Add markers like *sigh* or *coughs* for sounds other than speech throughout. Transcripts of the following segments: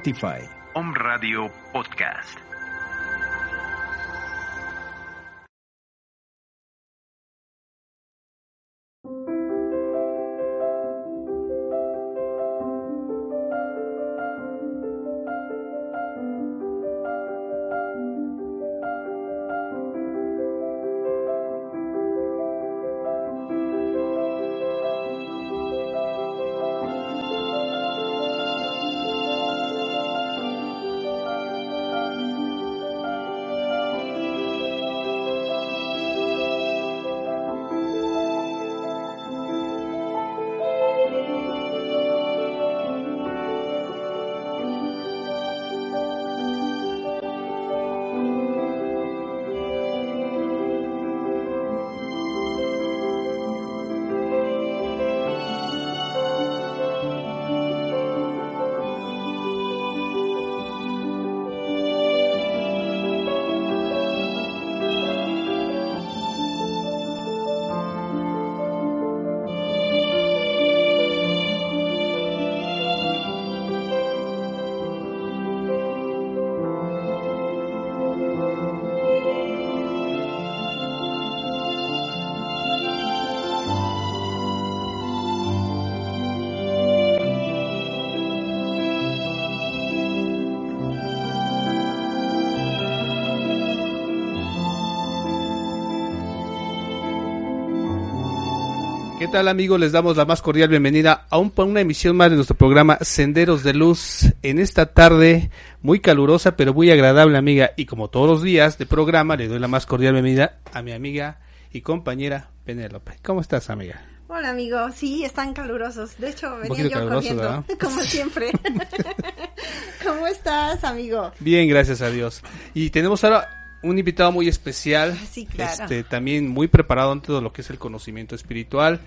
Spotify. Tal amigos? Les damos la más cordial bienvenida a un- una emisión más de nuestro programa Senderos de Luz en esta tarde muy calurosa pero muy agradable amiga y como todos los días de programa le doy la más cordial bienvenida a mi amiga y compañera Penélope. ¿Cómo estás amiga? Hola amigo, sí, están calurosos. De hecho, venía yo corriendo, ¿verdad? *laughs* como siempre. *laughs* *laughs* ¿Cómo estás, amigo? Bien, gracias a Dios. Y tenemos ahora un invitado muy especial, Sí, claro. este, también muy preparado en todo lo que es el conocimiento espiritual.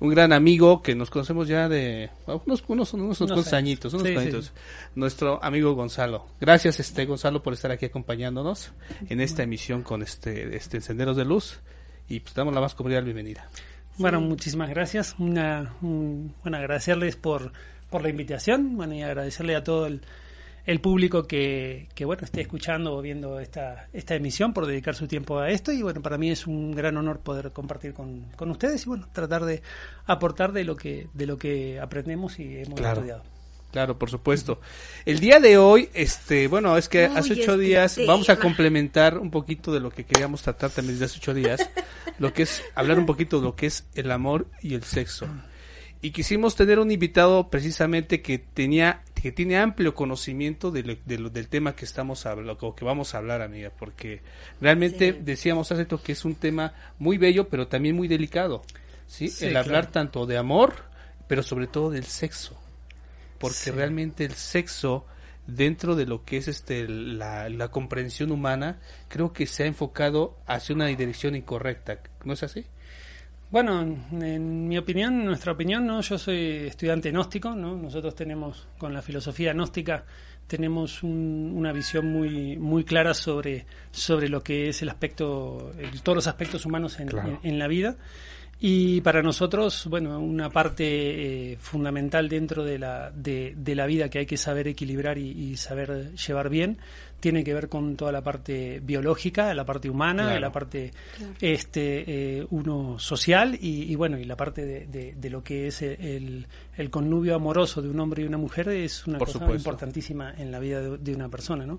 Un gran amigo que nos conocemos ya de unos, unos, unos, unos cuantos añitos, unos Sí. Nuestro amigo Gonzalo. Gracias, este Gonzalo, por estar aquí acompañándonos en esta emisión con este, este Senderos de Luz. Y pues damos la más cordial bienvenida. Bueno, muchísimas gracias. Una, un- bueno, agradecerles por, por la invitación. Bueno, y agradecerle a todo el, el público que, que, bueno, esté escuchando o viendo esta, esta emisión por dedicar su tiempo a esto. Y bueno, para mí es un gran honor poder compartir con, con ustedes y bueno, tratar de aportar de lo que, de lo que aprendemos y hemos Claro. estudiado. Claro, por supuesto. El día de hoy, este, bueno, es que Uy, hace ocho este días vamos a complementar un poquito de lo que queríamos tratar también desde hace ocho días, *laughs* lo que es hablar un poquito de lo que es el amor y el sexo. Y quisimos tener un invitado precisamente que tenía, que tiene amplio conocimiento de lo- de lo- del tema que estamos hablando, que vamos a hablar, amiga, porque realmente Sí. decíamos hace rato que es un tema muy bello, pero también muy delicado, sí, Sí, el hablar claro. tanto de amor, pero sobre todo del sexo porque Sí. realmente el sexo dentro de lo que es este la, la comprensión humana creo que se ha enfocado hacia una dirección incorrecta no es así Bueno, en mi opinión, en nuestra opinión, ¿no? yo soy estudiante gnóstico, ¿no? nosotros tenemos con la filosofía gnóstica tenemos un- una visión muy muy clara sobre sobre lo que es el aspecto el- todos los aspectos humanos en, Claro. en- en la vida y para nosotros bueno una parte eh, fundamental dentro de la de, de la vida que hay que saber equilibrar y, y saber llevar bien tiene que ver con toda la parte biológica la parte humana Claro. la parte este eh, uno social y, y bueno y la parte de, de- de lo que es el, el connubio amoroso de un hombre y una mujer es una Por cosa supuesto. importantísima en la vida de, de una persona no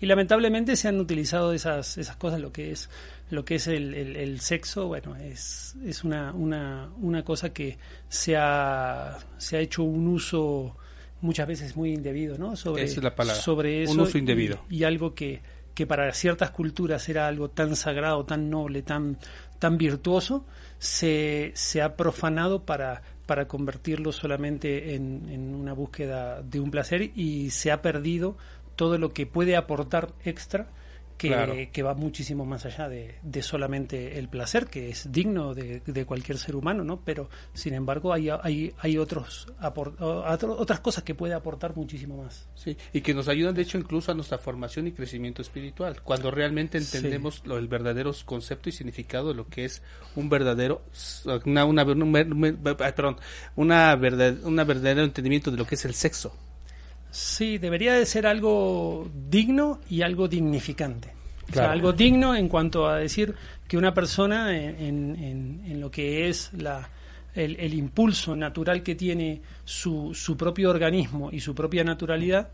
y lamentablemente se han utilizado esas esas cosas lo que es lo que es el, el- el sexo bueno es es una una una cosa que se ha se ha hecho un uso muchas veces muy indebido no sobre Esa es la palabra, sobre un eso uso indebido. y, y algo que que para ciertas culturas era algo tan sagrado, tan noble, tan, tan virtuoso, se, se ha profanado para, para convertirlo solamente en, en una búsqueda de un placer y se ha perdido todo lo que puede aportar extra que, Claro. que va muchísimo más allá de, de solamente el placer, que es digno de, de cualquier ser humano, ¿no? Pero, sin embargo, hay, hay, hay otros otras cosas que puede aportar muchísimo más. Sí, y que nos ayudan de hecho incluso a nuestra formación y crecimiento espiritual, cuando realmente Sí. entendemos lo, el verdadero concepto y significado de lo que es un verdadero una, una, un un perdón, una verdad, una verdadero entendimiento de lo que es el sexo. Sí, debería de ser algo digno y algo dignificante. O sea, Claro. algo digno en cuanto a decir que una persona en, en- en- lo que es la, el, el impulso natural que tiene su, su propio organismo y su propia naturalidad,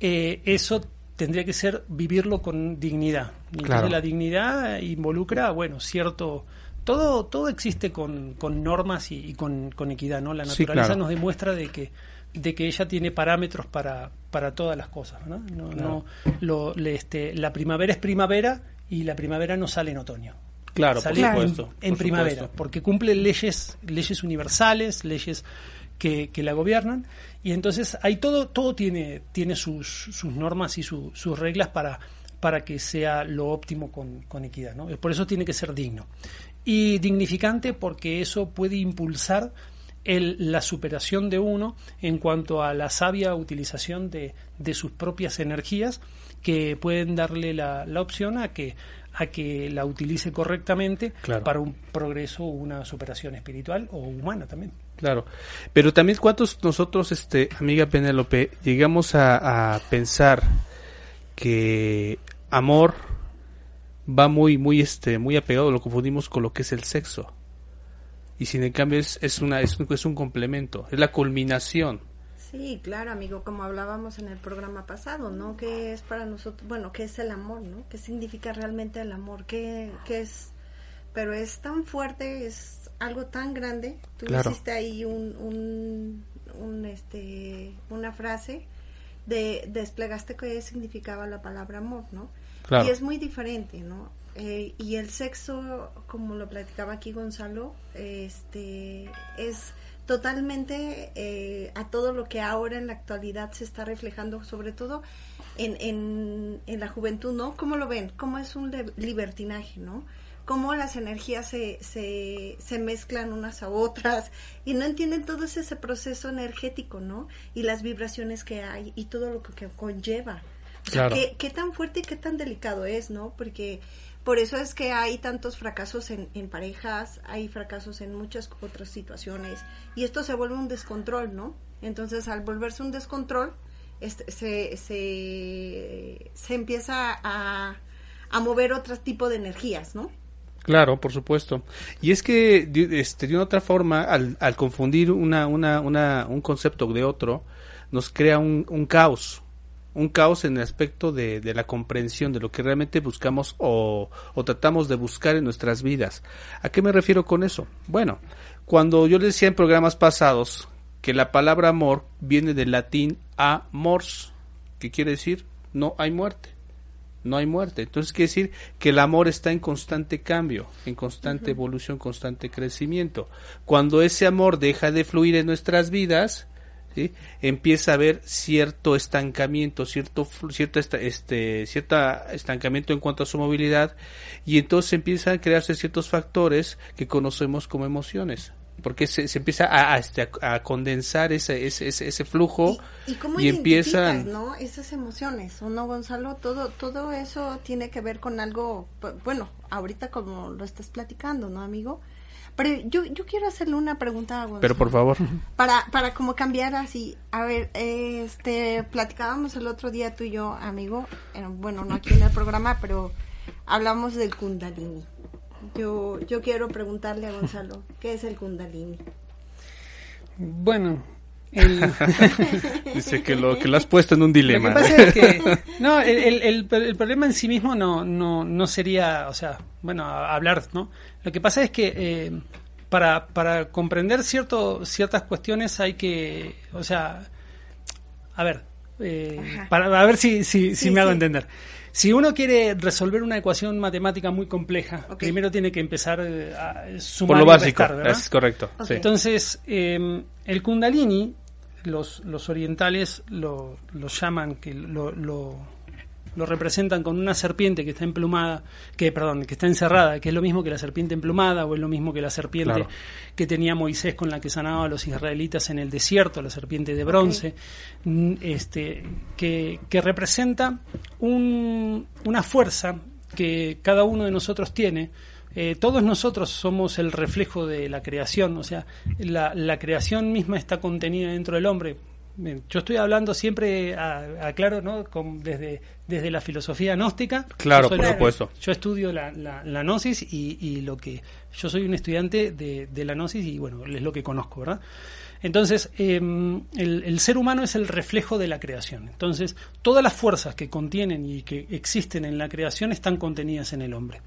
eh, eso tendría que ser vivirlo con dignidad. Entonces Claro. la dignidad involucra, bueno, cierto... Todo, todo existe con, con normas y, y con, con equidad, ¿no? La Sí, naturaleza claro. nos demuestra de que de que ella tiene parámetros para, para todas las cosas, ¿no? No, no- lo, le- este, la primavera es primavera y la primavera no sale en otoño. Claro, por Sale supuesto. en, por primavera, supuesto. porque cumple leyes, leyes universales, leyes que, que la gobiernan, y entonces hay todo, todo tiene, tiene sus, sus normas y su- sus reglas para, para que sea lo óptimo con, con equidad, ¿no? Por eso tiene que ser digno. Y dignificante porque eso puede impulsar el- la superación de uno en cuanto a la sabia utilización de, de sus propias energías que pueden darle la, la opción a que a que la utilice correctamente Claro. para un progreso o una superación espiritual o humana también. Claro, pero también cuántos nosotros, este, amiga Penélope, llegamos a, a pensar que amor va muy, muy, este, muy apegado, lo confundimos con lo que es el sexo. Y sin en cambio es, es una, es un, es un complemento, es la culminación. Sí, claro, amigo, como hablábamos en el programa pasado, ¿no? ¿Qué es para nosotros, bueno, qué es el amor, ¿no? ¿Qué significa realmente el amor? ¿Qué, qué es? Pero es tan fuerte, es algo tan grande. Tú Claro. hiciste ahí un, un, un, este, una frase de desplegaste qué significaba la palabra amor, ¿no? Claro. Y es muy diferente, ¿no? Eh, y el sexo, como lo platicaba aquí Gonzalo, este es totalmente eh, a todo lo que ahora en la actualidad se está reflejando, sobre todo en, en, en la juventud, ¿no? ¿Cómo lo ven? ¿Cómo es un libertinaje, ¿no? Cómo las energías se, se, se mezclan unas a otras y no entienden todo ese, ese proceso energético, ¿no? Y las vibraciones que hay y todo lo que, que conlleva. O sea, Claro. qué, qué tan fuerte y qué tan delicado es, ¿no? Porque por eso es que hay tantos fracasos en, en parejas, hay fracasos en muchas otras situaciones y esto se vuelve un descontrol, ¿no? Entonces al volverse un descontrol, este, se, se, se empieza a, a mover otro tipo de energías, ¿no? Claro, por supuesto. Y es que este, de una otra forma, al, al confundir una, una, una, un concepto de otro, nos crea un, un caos. Un caos en el aspecto de, de la comprensión de lo que realmente buscamos o, o tratamos de buscar en nuestras vidas. ¿A qué me refiero con eso? Bueno, cuando yo les decía en programas pasados que la palabra amor viene del latín amors, que quiere decir no hay muerte no hay muerte. Entonces quiere decir que el amor está en constante cambio, en constante evolución, constante crecimiento. Cuando ese amor deja de fluir en nuestras vidas, ¿sí? empieza a haber cierto estancamiento, cierto, cierto este, cierta estancamiento en cuanto a su movilidad, y entonces empiezan a crearse ciertos factores que conocemos como emociones. porque se, se empieza a, a, este, a- condensar ese, ese, ese, ese flujo ¿Y, y cómo y empiezan... no? Esas emociones, ¿o no, Gonzalo? Todo, todo eso tiene que ver con algo, bueno, ahorita como lo estás platicando, ¿no, amigo? Pero yo, yo quiero hacerle una pregunta a Gonzalo. Pero por favor, Para, para como cambiar así, a ver, este, platicábamos el otro día tú y yo, amigo, bueno, no aquí en el programa, pero hablamos del kundalini. Yo, yo quiero preguntarle a Gonzalo, ¿qué es el kundalini? Bueno, el, *laughs* dice que lo, que lo has puesto en un dilema. Lo que pasa es que no, *laughs* el, el- el- el problema en sí mismo no, no, no sería, o sea, bueno, a- hablar, ¿no? Lo que pasa es que eh, para, para comprender cierto, ciertas cuestiones hay que, o sea, a ver, eh, para a ver si, si, si Sí, me hago sí. entender. Si uno quiere resolver una ecuación matemática muy compleja, primero tiene que empezar eh, a sumar por lo y básico, es correcto. Entonces, eh, el kundalini, los, los orientales lo, lo llaman, que lo, lo, lo representan con una serpiente que está emplumada, que perdón, que está encerrada, que es lo mismo que la serpiente emplumada o es lo mismo que la serpiente Claro. que tenía Moisés con la que sanaba a los israelitas en el desierto, la serpiente de bronce, mm, este, que, que representa un- una fuerza que cada uno de nosotros tiene. Eh, todos nosotros somos el reflejo de la creación, o sea, la, la creación misma está contenida dentro del hombre. Bien, Yo estoy hablando siempre, a- aclaro, ¿no? Con- desde, desde la filosofía gnóstica. Claro, por la- supuesto. Yo estudio la, la, la gnosis y, y lo que... Yo soy un estudiante de, de la gnosis y, bueno, es lo que conozco, ¿verdad? Entonces, eh, el, el ser humano es el reflejo de la creación. Entonces, todas las fuerzas que contienen y que existen en la creación están contenidas en el hombre.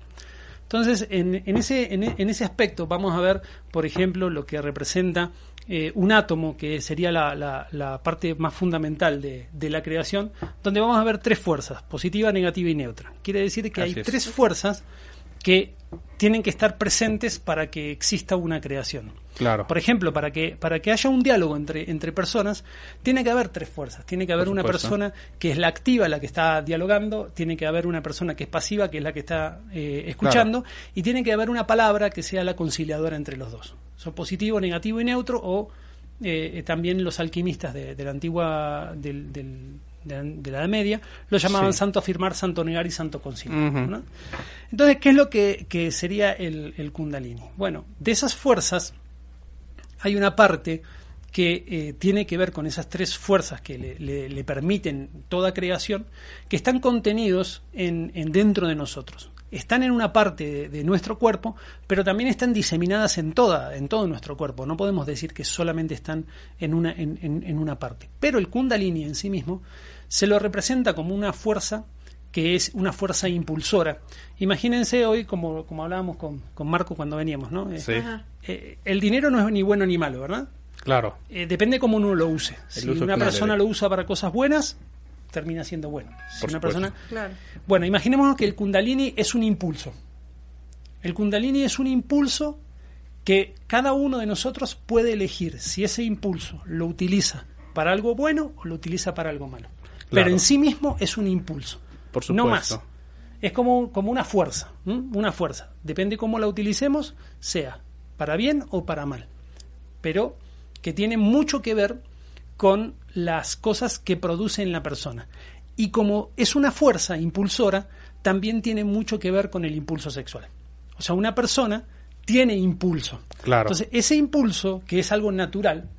Entonces, en, en ese, en, en ese aspecto vamos a ver, por ejemplo, lo que representa eh, un átomo, que sería la, la- la parte más fundamental de, de la creación, donde vamos a ver tres fuerzas, positiva, negativa y neutra. Quiere decir que Así hay es. tres fuerzas que tienen que estar presentes para que exista una creación. Claro. Por ejemplo, para que, para que haya un diálogo entre, entre personas, tiene que haber tres fuerzas. Tiene que haber una persona que es la activa, la que está dialogando, tiene que haber una persona que es pasiva, que es la que está eh, escuchando, y tiene que haber una palabra que sea la conciliadora entre los dos. Son positivo, negativo y neutro, o eh, eh, también los alquimistas de, de la antigua, del, del- de, la, de la Edad Media, lo llamaban Sí. santo afirmar, santo negar y santo conciliar. Entonces, ¿qué es lo que, que sería el, el kundalini? Bueno, de esas fuerzas hay una parte que eh, tiene que ver con esas tres fuerzas que le, le- le permiten toda creación, que están contenidos en, en dentro de nosotros. Están en una parte de, de nuestro cuerpo, pero también están diseminadas en toda, en todo nuestro cuerpo. No podemos decir que solamente están en una, en, en- en una parte. Pero el kundalini en sí mismo se lo representa como una fuerza que es una fuerza impulsora. Imagínense hoy, como, como hablábamos con, con Marco cuando veníamos, ¿no? Eh, Sí, eh, el dinero no es ni bueno ni malo, ¿verdad? claro. Eh, depende cómo uno lo use. Si una persona lo usa para cosas buenas, termina siendo bueno. Si Por una supuesto. persona... Claro. Bueno, imaginemos que el kundalini es un impulso. El kundalini es un impulso que cada uno de nosotros puede elegir si ese impulso lo utiliza para algo bueno o lo utiliza para algo malo. Pero en sí mismo es un impulso. Por No más. Es como, como una fuerza, ¿m? una fuerza. Depende cómo la utilicemos, sea para bien o para mal. Pero que tiene mucho que ver con las cosas que produce en la persona. Y como es una fuerza impulsora, también tiene mucho que ver con el impulso sexual. O sea, una persona tiene impulso. Claro. Entonces, ese impulso, que es algo natural,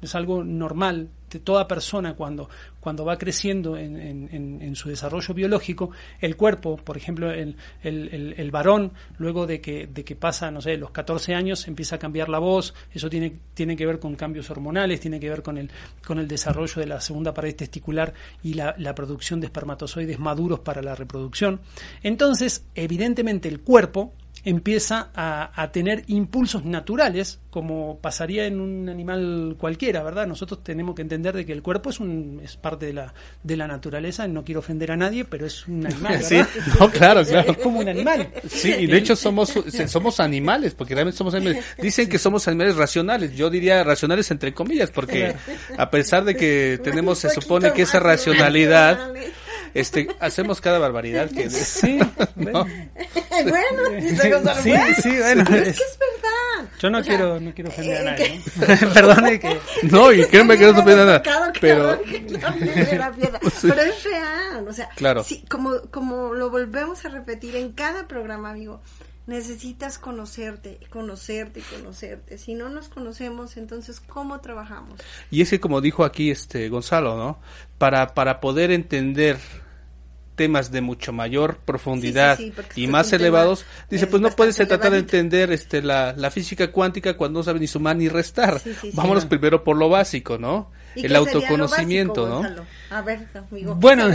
es algo normal de toda persona cuando, cuando va creciendo en, su desarrollo biológico, el cuerpo, por ejemplo, el, el- el- el varón, luego de que, de que pasa, no sé, los 14 años, empieza a cambiar la voz, eso tiene, tiene que ver con cambios hormonales, tiene que ver con el, con el desarrollo de la segunda pared testicular y la, la producción de espermatozoides maduros para la reproducción. Entonces, evidentemente, el cuerpo empieza a, a tener impulsos naturales, como pasaría en un animal cualquiera, ¿verdad? Nosotros tenemos que entender de que el cuerpo es, un, es parte de la, de la naturaleza, no quiero ofender a nadie, pero es un animal, *laughs* Sí, *laughs* no, claro, claro. Es como un animal. Sí, y de hecho somos somos animales, porque realmente somos animales. Dicen que somos animales racionales, yo diría racionales entre comillas, porque *laughs* a pesar de que tenemos, se supone que esa racionalidad. Este, hacemos cada barbaridad que... Sí, *laughs* ¿no? bueno, dice Gonzalo, sí, bueno, sí, bueno, es es- que es verdad. Yo no O sea, quiero, no quiero ofender a eh, nadie. ¿no? *laughs* Perdone que. No, y créeme que no te ofende nada. Pero. *laughs* Pero es real, o sea, Claro. sí, como, como lo volvemos a repetir en cada programa, amigo, necesitas conocerte, conocerte, conocerte. Si no nos conocemos, entonces, ¿cómo trabajamos? y es que como dijo aquí este Gonzalo, ¿no? Para, para poder entender temas de mucho mayor profundidad Sí, sí, sí, porque y más elevados, dice, pues no puedes tratar de entender este la, la física cuántica cuando no sabes ni sumar ni restar. Sí, sí, sí. Vámonos Sí. primero por lo básico, ¿no? ¿Y El autoconocimiento, básico, ¿no? Gonzalo? A ver, amigo. ¿qué Bueno,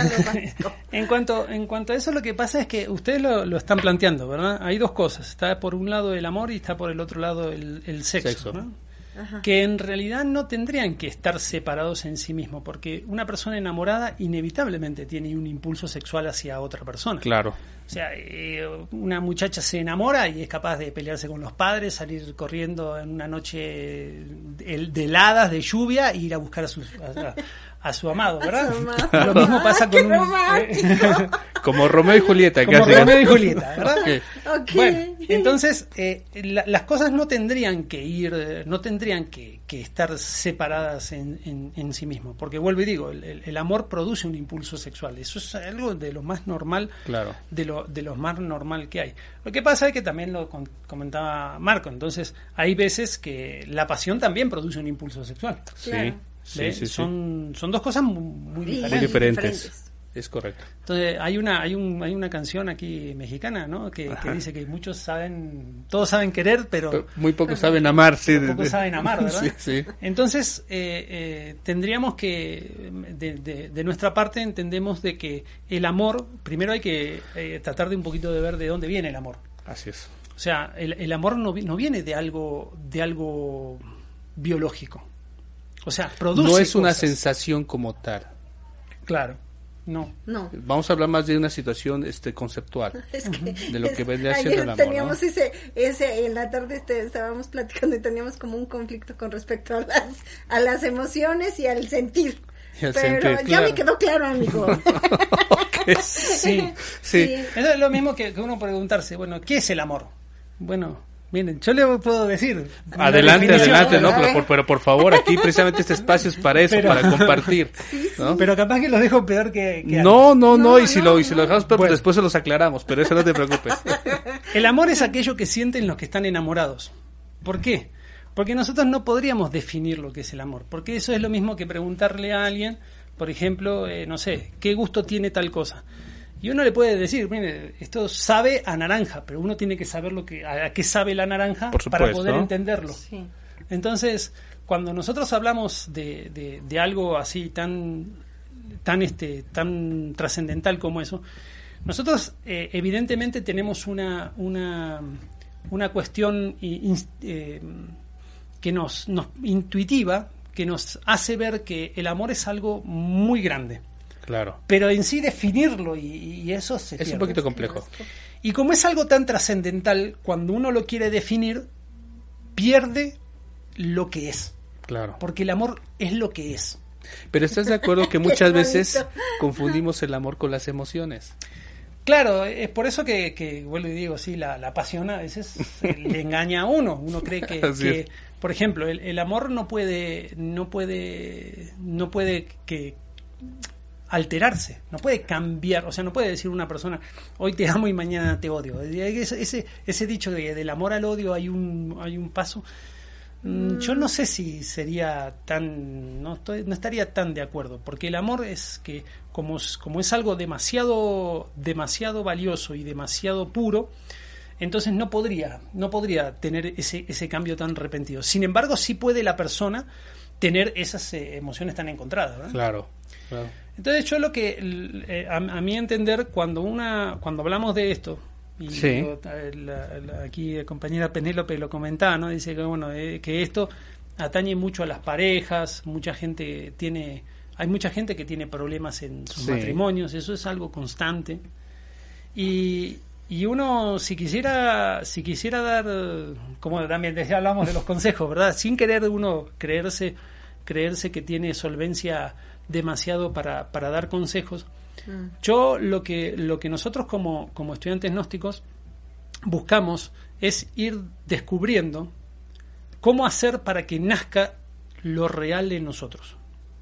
*laughs* en cuanto, en cuanto a eso, lo que pasa es que ustedes lo, lo están planteando, ¿verdad? Hay dos cosas. Está por un lado el amor y está por el otro lado el, el sexo, Sexo. ¿no? Ajá. que en realidad no tendrían que estar separados en sí mismos, porque una persona enamorada inevitablemente tiene un impulso sexual hacia otra persona. Claro. O sea, eh, una muchacha se enamora y es capaz de pelearse con los padres, salir corriendo en una noche de, de heladas, de lluvia, e ir a buscar a su, a, a su amado, ¿verdad? su amado. *laughs* Lo mismo pasa ¡Ay, qué con un-! *laughs* Como Romeo y Julieta, como casi. Romeo y Julieta, ¿verdad? Bueno, entonces eh, la- las cosas no tendrían que ir, eh, no tendrían que, que estar separadas en, en- en sí mismos, porque vuelvo y digo, el, el- el amor produce un impulso sexual, eso es algo de lo más normal, Claro. de lo, de lo más normal que hay. Lo que pasa es que también lo con- comentaba Marco, entonces hay veces que la pasión también produce un impulso sexual. Claro. Sí, Sí, sí, sí. son, son dos cosas muy, muy diferentes. Muy. Es correcto. Entonces hay una hay un hay una canción aquí mexicana, ¿no? Que, dice que muchos saben todos saben querer, pero, Pero muy pocos saben amar, sí. de- pocos saben amar, ¿verdad? *laughs* Sí, sí. Entonces eh, eh, tendríamos que de, de- de nuestra parte entendemos de que el amor primero hay que eh, tratar de un poquito de ver de dónde viene el amor. Así es. O sea, el, el amor no, no viene de algo de algo biológico. O sea, produce No es una cosas. sensación como tal. Claro. No. No. Vamos a hablar más de una situación este conceptual. *laughs* Es que De lo que es- vendría ayer siendo el amor, teníamos ¿no? ese, ese, en la tarde este, estábamos platicando y teníamos como un conflicto con respecto a las, a las emociones y al sentir. Y al Pero sentir, ya claro. me quedó claro, amigo. *laughs* Sí. Sí. Eso es lo mismo que, que uno preguntarse, bueno, ¿qué es el amor? Bueno, miren, yo le puedo decir. Adelante, adelante, ¿no? Pero por, pero por favor, aquí precisamente este espacio es para eso, Pero- para compartir. *laughs* ¿no? Pero capaz que lo dejo peor que, que No, no, no, No, y si no, lo, y si lo dejamos, pero Bueno. después se los aclaramos, pero eso no te preocupes. *laughs* El amor es aquello que sienten los que están enamorados. ¿Por qué? Porque nosotros no podríamos definir lo que es el amor. Porque eso es lo mismo que preguntarle a alguien, por ejemplo, eh, no sé, ¿qué gusto tiene tal cosa? Y uno le puede decir, mire, esto sabe a naranja, pero uno tiene que saber lo que, a, a qué sabe la naranja para poder entenderlo. Sí. Entonces, cuando nosotros hablamos de, de- de algo así tan, tan, este, tan trascendental como eso, nosotros eh, evidentemente tenemos una, una, una cuestión ins- eh, que nos, nos intuitiva, que nos hace ver que el amor es algo muy grande. Claro. Pero en sí definirlo y, y eso se Es un poquito complejo. Y como es algo tan trascendental, cuando uno lo quiere definir, pierde lo que es. Claro. Porque el amor es lo que es. Pero estás de acuerdo que muchas *laughs* veces confundimos el amor con las emociones. Claro, es por eso que, que vuelvo y digo, sí, la, la pasión a veces *laughs* le engaña a uno. Uno cree que, *laughs* por ejemplo, el, el amor no puede, no puede, no puede que alterarse, no puede cambiar, o sea, no puede decir una persona, hoy te amo y mañana te odio. Ese, ese, dicho de, del amor al odio hay un, hay un paso. Mm, Yo no sé si sería tan, no, estoy, no estaría tan de acuerdo, porque el amor es que como, es- como es algo demasiado, demasiado valioso y demasiado puro, entonces no podría, no podría tener ese, ese cambio tan repentino. Sin embargo, sí puede la persona tener esas eh, emociones tan encontradas. Claro. claro. Entonces yo lo que, eh, a, a mi entender, cuando una cuando hablamos de esto, y Sí. la- la- aquí la compañera Penélope lo comentaba, ¿no? Dice que, bueno, eh, que esto atañe mucho a las parejas, mucha gente tiene, hay mucha gente que tiene problemas en sus Sí. matrimonios, eso es algo constante. Y, y uno, si quisiera, si quisiera dar, como también decía, hablamos de los consejos, ¿verdad? Sin querer uno creerse, creerse que tiene solvencia demasiado para, para dar consejos. Yo lo que, lo que nosotros como, como estudiantes gnósticos buscamos es ir descubriendo cómo hacer para que nazca lo real en nosotros.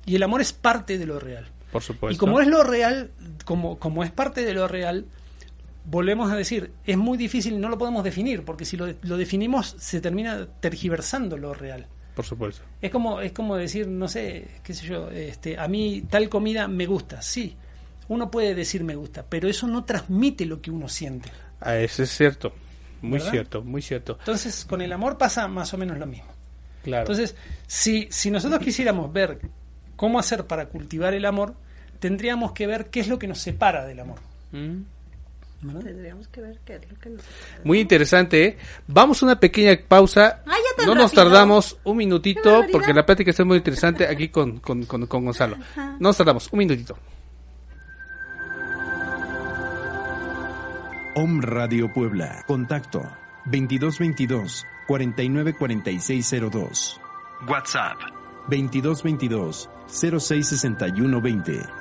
Y el amor es parte de lo real. Por supuesto. Y como es lo real, como, como es parte de lo real, volvemos a decir, es muy difícil, no lo podemos definir, porque si lo, lo definimos se termina tergiversando lo real. Por supuesto. Es como, es como decir, no sé, qué sé yo, este, a mí tal comida me gusta, sí. Uno puede decir me gusta, pero eso no transmite lo que uno siente. Ah, eso es cierto. Muy ¿Verdad? cierto, muy cierto. Entonces, con el amor pasa más o menos lo mismo. Claro. Entonces, si, si nosotros quisiéramos ver cómo hacer para cultivar el amor, tendríamos que ver qué es lo que nos separa del amor. Mm. ¿Verdad? Tendríamos que ver qué es lo que nos... Muy interesante, ¿eh? Vamos a una pequeña pausa. Ah, ya no nos tardamos un minutito porque la plática está muy interesante aquí con, con, con, con Gonzalo. Ajá. No nos tardamos, un minutito. Om Radio Puebla. Contacto 2222 494602. WhatsApp, 2222 066120.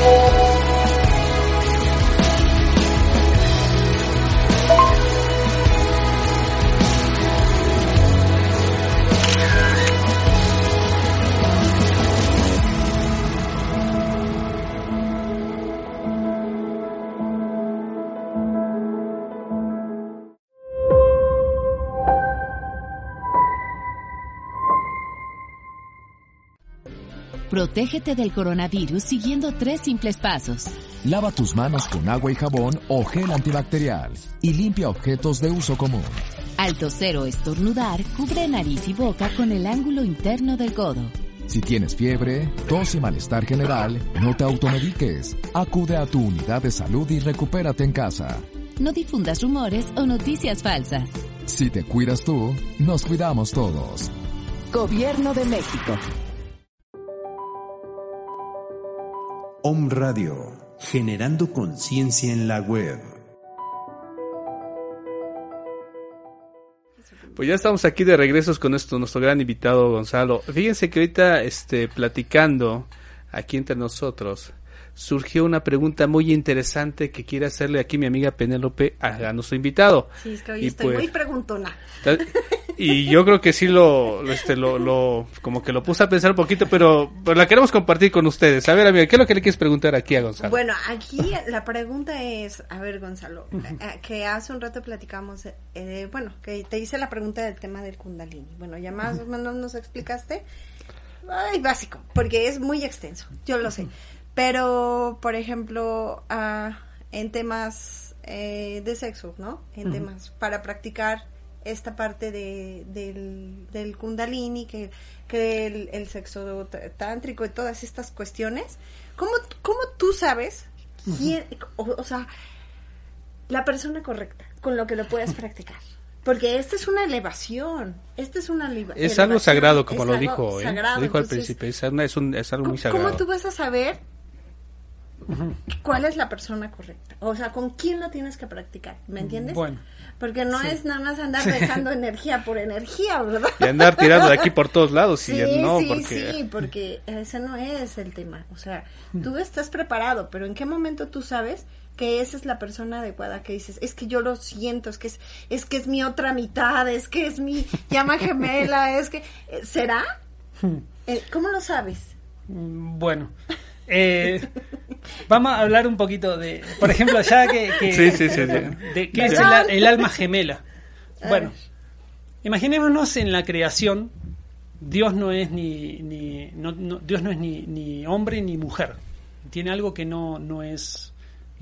Thank you. Protégete del coronavirus siguiendo tres simples pasos. Lava tus manos con agua y jabón o gel antibacterial y limpia objetos de uso común. Al toser o estornudar, cubre nariz y boca con el ángulo interno del codo. Si tienes fiebre, tos y malestar general, no te automediques. Acude a tu unidad de salud y recupérate en casa. No difundas rumores o noticias falsas. Si te cuidas tú, nos cuidamos todos. Gobierno de México. Om Radio. Generando conciencia en la web. Pues ya estamos aquí de regresos con nuestro, nuestro gran invitado Gonzalo. Fíjense que ahorita este, platicando aquí entre nosotros surgió una pregunta muy interesante que quiere hacerle aquí mi amiga Penélope a, a nuestro invitado. Sí, es que hoy Y estoy pues- muy preguntona. Y yo creo que sí lo, lo, este, lo, lo- como que lo puse a pensar un poquito, pero, pero la queremos compartir con ustedes. A ver, amiga, ¿qué es lo que le quieres preguntar aquí a Gonzalo? Bueno, aquí la pregunta es, a ver, Gonzalo, eh, que hace un rato platicamos, eh, bueno, que te hice la pregunta del tema del Kundalini. Bueno, ya más o menos nos explicaste. Ay, básico, porque es muy extenso, yo lo sé. Pero, por ejemplo, ah, en temas eh, de sexo, ¿no? En temas para practicar esta parte de, del, del kundalini, que, que el, el sexo tántrico y todas estas cuestiones, ¿cómo, cómo tú sabes quién, o, o sea, la persona correcta con lo que lo puedes practicar? Porque esta es una elevación, esta es una eleva- es algo elevación, sagrado, como es lo algo dijo, ¿eh? sagrado, lo dijo al entonces, principio, es, una- es, un- es algo muy ¿Cómo- sagrado. ¿Cómo tú vas a saber cuál es la persona correcta? O sea, ¿con quién lo tienes que practicar? ¿Me entiendes? Bueno. Porque no es nada más andar dejando energía por energía, ¿verdad? Y andar tirando de aquí por *laughs* todos lados, y Sí, no, sí, porque... sí, porque ese no es el tema. O sea, tú estás preparado, pero ¿en qué momento tú sabes que esa es la persona adecuada que dices? Es que yo lo siento, es que es, es que es mi otra mitad, es que es mi llama gemela, es que... eh, ¿Será? Eh, ¿Cómo lo sabes? Mm, Bueno, eh, vamos a hablar un poquito de, por ejemplo, ya que, que- Sí, sí, sí, sí. de qué es el, alma gemela. Bueno, imaginémonos en la creación, Dios no es ni, ni no, no- Dios no es ni, ni hombre ni mujer. Tiene algo que no, no es,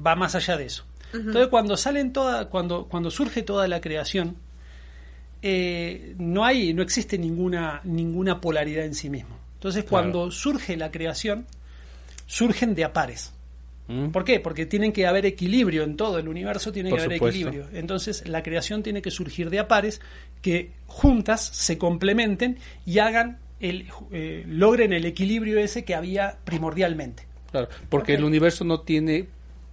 va más allá de eso. Entonces cuando salen toda, cuando, cuando surge toda la creación, eh, no hay, no existe ninguna, ninguna polaridad en sí mismo. Entonces, Claro. cuando surge la creación, surgen de a pares. Mm. ¿Por qué? Porque tienen que haber equilibrio en todo el universo, tiene Por que haber supuesto. equilibrio. Entonces, la creación tiene que surgir de a pares que juntas se complementen y hagan el, eh, logren el equilibrio ese que había primordialmente. Claro, porque el universo no tiene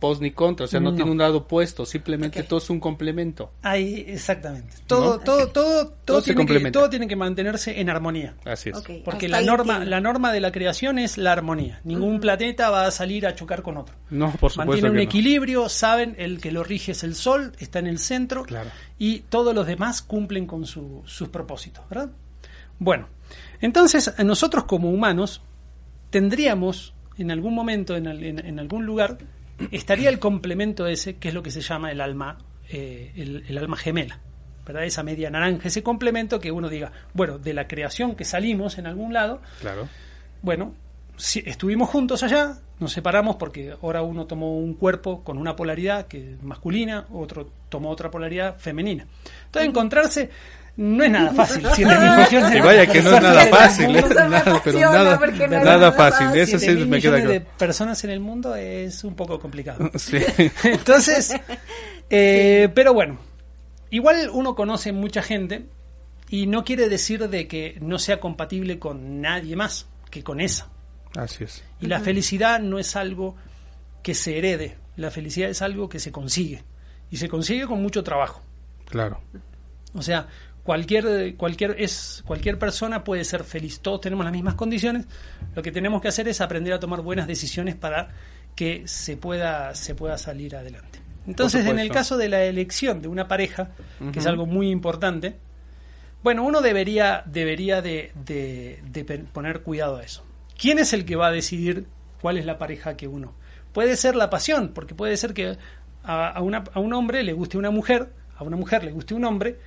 pos ni contra, o sea, no, No. tiene un lado opuesto, simplemente todo es un complemento. Ahí, exactamente. Todo, ¿No? todo, todo, todo, se tiene que, todo tiene que mantenerse en armonía. Así es. Porque hasta la norma, la norma de la creación es la armonía. Ningún planeta va a salir a chocar con otro. No, por supuesto Mantiene un que no. equilibrio, saben, el que lo rige es el Sol, está en el centro Claro. y todos los demás cumplen con su- sus propósitos, ¿verdad? Bueno, entonces nosotros como humanos tendríamos en algún momento, en, al- en- en algún lugar, estaría el complemento ese, que es lo que se llama el alma, eh, el, el alma gemela. ¿verdad? Esa media naranja, ese complemento que uno diga, bueno, de la creación que salimos en algún lado, Claro. bueno, si estuvimos juntos allá, nos separamos porque ahora uno tomó un cuerpo con una polaridad que es masculina, otro tomó otra polaridad femenina. Entonces encontrarse no es nada fácil. siete mil millones de Y vaya que no es nada fácil, mundo, ¿eh? *laughs* Nada, pero nada, no nada nada fácil, fácil. eso sí me queda millones de claro. personas en el mundo es un poco complicado. *laughs* Sí. *laughs* Entonces, eh, pero bueno, igual uno conoce mucha gente y no quiere decir de que no sea compatible con nadie más que con esa. Así es. Y la felicidad no es algo que se herede, la felicidad es algo que se consigue. Y se consigue con mucho trabajo. Claro. O sea, cualquier, cualquier, es, cualquier persona puede ser feliz. Todos tenemos las mismas condiciones. Lo que tenemos que hacer es aprender a tomar buenas decisiones para que se pueda, se pueda salir adelante. Entonces, en el caso de la elección de una pareja, que es algo muy importante, bueno, uno debería, debería de, de- de poner cuidado a eso. ¿Quién es el que va a decidir cuál es la pareja que uno? Puede ser la pasión, porque puede ser que a, a una- a un hombre le guste una mujer, a una mujer le guste un hombre,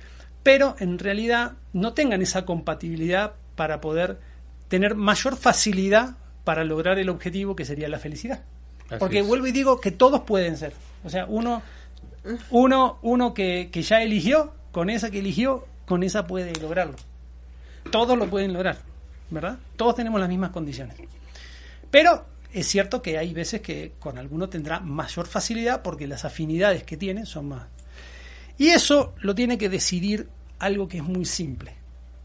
pero en realidad no tengan esa compatibilidad para poder tener mayor facilidad para lograr el objetivo que sería la felicidad. Así Porque es. vuelvo y digo que todos pueden ser. O sea, uno, uno, uno que, que ya eligió, con esa que eligió, con esa puede lograrlo. Todos lo pueden lograr, ¿verdad? Todos tenemos las mismas condiciones. Pero es cierto que hay veces que con alguno tendrá mayor facilidad porque las afinidades que tiene son más. Y eso lo tiene que decidir algo que es muy simple.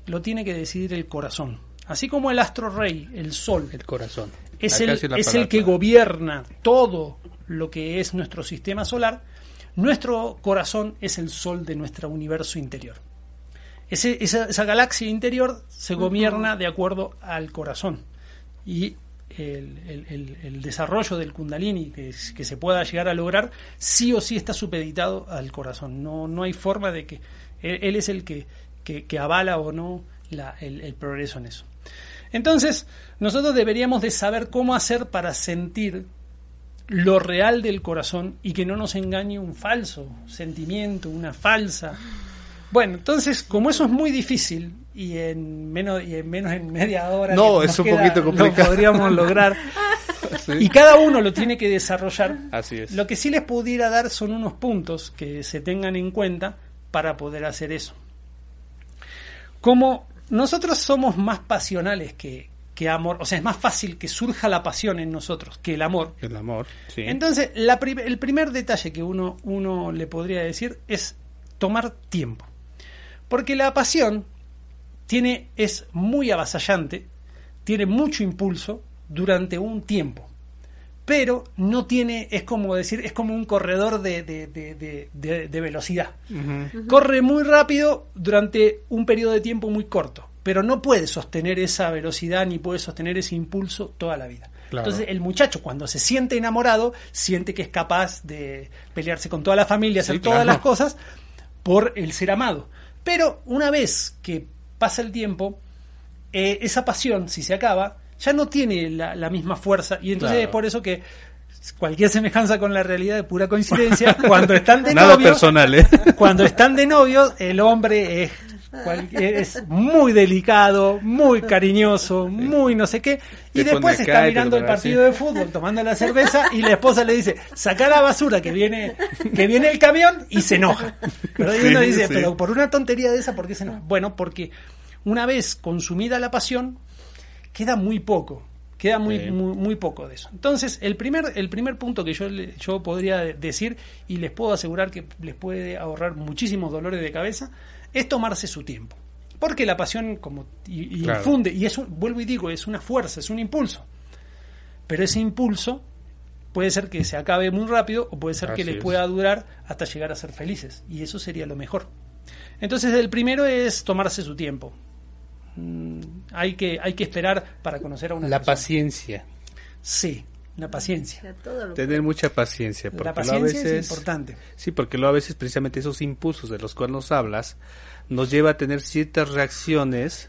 Lo tiene que decidir el corazón. Así como el astro rey, el sol, El corazón. es el, es el que gobierna todo lo que es nuestro sistema solar, nuestro corazón es el sol de nuestro universo interior. Ese- esa, esa galaxia interior se gobierna de acuerdo al corazón. Y el, desarrollo del kundalini que, se pueda llegar a lograr, sí o sí está supeditado al corazón. No, no hay forma de que... Él, es el que, que- que avala o no la- el- el progreso en eso. Entonces, nosotros deberíamos de saber cómo hacer para sentir lo real del corazón y que no nos engañe un falso sentimiento, una falsa. Bueno, entonces, como eso es muy difícil y en menos y en menos en media hora No, que es un queda, poquito lo complicado. podríamos *laughs* lograr Sí. y cada uno lo tiene que desarrollar. Así es. Lo que sí les pudiera dar son unos puntos que se tengan en cuenta para poder hacer eso. Como nosotros somos más pasionales que, que amor, o sea, es más fácil que surja la pasión en nosotros que el amor. El amor. Sí. Entonces, la prim- el primer detalle que uno, uno le podría decir es tomar tiempo. Porque la pasión tiene, es muy avasallante, tiene mucho impulso durante un tiempo. Pero no tiene, es como decir, es como un corredor de, de- de- de- de- de velocidad. Corre muy rápido durante un periodo de tiempo muy corto, pero no puede sostener esa velocidad ni puede sostener ese impulso toda la vida. Claro. Entonces el muchacho cuando se siente enamorado siente que es capaz de pelearse con toda la familia, hacer Sí, todas claro. las cosas por el ser amado. Pero una vez que pasa el tiempo, eh, esa pasión, si se acaba, ya no tiene la, la misma fuerza y entonces Claro. es por eso que cualquier semejanza con la realidad de pura coincidencia, *laughs* cuando están de Nada novio, personal, ¿eh? cuando están de novios, el hombre es, es muy delicado, muy cariñoso, muy no sé qué, y Te después está acá mirando el partido así. de fútbol, tomando la cerveza, y la esposa le dice, saca la basura que viene, que viene el camión, y se enoja. Pero y uno Sí, dice, sí. pero por una tontería de esa, ¿por qué se enoja? Bueno, porque una vez consumida la pasión, queda muy poco. Queda muy, Sí. muy, muy poco de eso. Entonces, el primer, el primer punto que yo, yo podría de- decir, y les puedo asegurar que les puede ahorrar muchísimos dolores de cabeza, es tomarse su tiempo. Porque la pasión como y, y Claro. infunde, y eso, vuelvo y digo, es una fuerza, es un impulso. Pero ese impulso puede ser que se acabe muy rápido o puede ser que les es. pueda durar hasta llegar a ser felices. Y eso sería lo mejor. Entonces, el primero es tomarse su tiempo. Mm, hay, que, hay que esperar para conocer a una La persona. paciencia. Sí, la paciencia. Tener mucha paciencia. Porque La luego paciencia a veces, es importante. Sí, porque luego a veces precisamente esos impulsos de los cuales nos hablas nos lleva a tener ciertas reacciones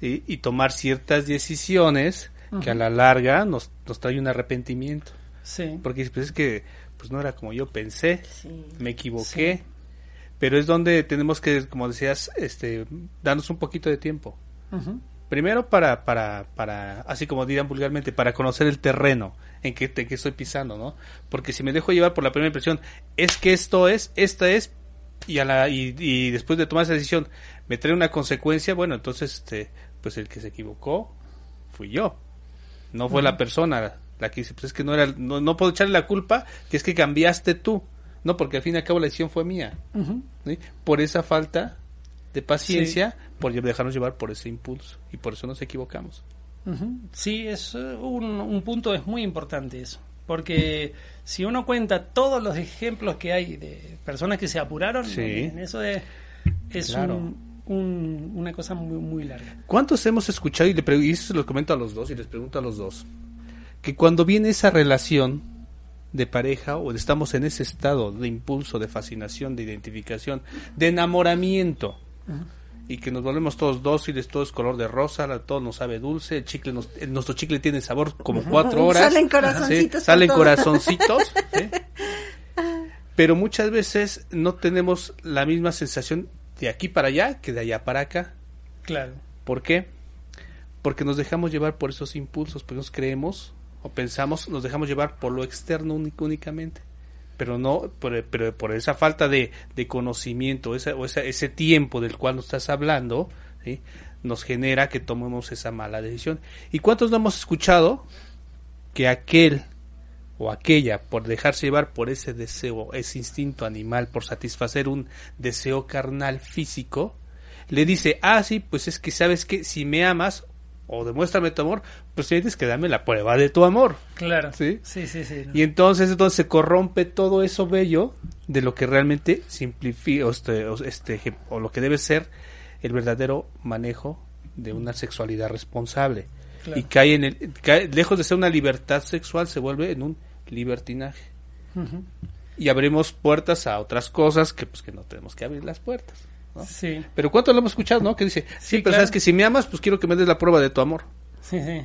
y, y tomar ciertas decisiones que a la larga nos, nos trae un arrepentimiento. Sí. Porque pues, es que pues no era como yo pensé, Sí. me equivoqué. Pero es donde tenemos que, como decías, este, darnos un poquito de tiempo. Ujú. Primero para, para, para, así como dirían vulgarmente, para conocer el terreno en que, en que estoy pisando, ¿no? Porque si me dejo llevar por la primera impresión, es que esto es, esta es, y, a la, y, y después de tomar esa decisión me trae una consecuencia, bueno, entonces, este, pues el que se equivocó fui yo. No fue la persona la que dice, pues es que no era, no, no puedo echarle la culpa, que es que cambiaste tú. No, porque al fin y al cabo la decisión fue mía. Por esa falta de paciencia, por dejarnos llevar por ese impulso. Y por eso nos equivocamos. Sí, es eh, un, un punto es muy importante eso, porque si uno cuenta todos los ejemplos que hay de personas que se apuraron, Sí. en eso es, es Claro. un- un- una cosa muy muy larga. ¿Cuántos hemos escuchado, y, le y eso se lo comento a los dos, y les pregunto a los dos, que cuando viene esa relación de pareja o estamos en ese estado de impulso, de fascinación, de identificación, de enamoramiento, y que nos volvemos todos dóciles, todo es color de rosa, todo nos sabe dulce, el chicle nos- el- nuestro chicle tiene sabor como cuatro horas. Salen corazoncitos Salen todo. corazoncitos. *laughs* ¿sí? Pero muchas veces no tenemos la misma sensación de aquí para allá que de allá para acá. Claro. ¿Por qué? Porque nos dejamos llevar por esos impulsos, porque nos creemos o pensamos, nos dejamos llevar por lo externo únic- únicamente, pero no, por, pero por esa falta de, de conocimiento o esa- ese tiempo del cual nos estás hablando, nos genera que tomemos esa mala decisión. ¿Y cuántos no hemos escuchado que aquel o aquella, por dejarse llevar por ese deseo, ese instinto animal, por satisfacer un deseo carnal físico, le dice, ah, sí, pues es que sabes que si me amas o demuéstrame tu amor, pues tienes que darme la prueba de tu amor. Claro. Sí. Sí, sí, sí. Y entonces, entonces se corrompe todo eso bello de lo que realmente simplifica, o, este, o, este, o lo que debe ser el verdadero manejo de una sexualidad responsable. Claro. Y cae en el, cae- lejos de ser una libertad sexual, se vuelve en un libertinaje. Y abrimos puertas a otras cosas que pues que no tenemos que abrir las puertas. ¿No? Sí, Pero ¿cuánto lo hemos escuchado, no? Que dice, sí, pero claro. sabes que si me amas, pues quiero que me des la prueba de tu amor. sí, sí.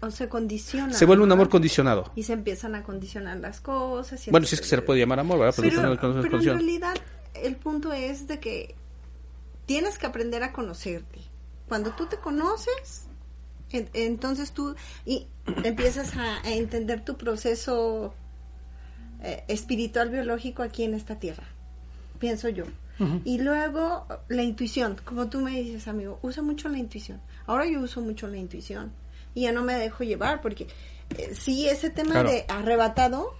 O, se condiciona. Se vuelve un ¿no? amor condicionado. Y se empiezan a condicionar las cosas. y Bueno, si es que se le puede llamar amor, ¿verdad? Pero, no- pero en realidad el punto es de que tienes que aprender a conocerte. Cuando tú te conoces, en- entonces tú y empiezas a, a entender tu proceso eh, espiritual biológico aquí en esta tierra, pienso yo. Y luego la intuición, como tú me dices, amigo, usa mucho la intuición. Ahora yo uso mucho la intuición y ya no me dejo llevar porque eh, sí ese tema Claro. de arrebatado,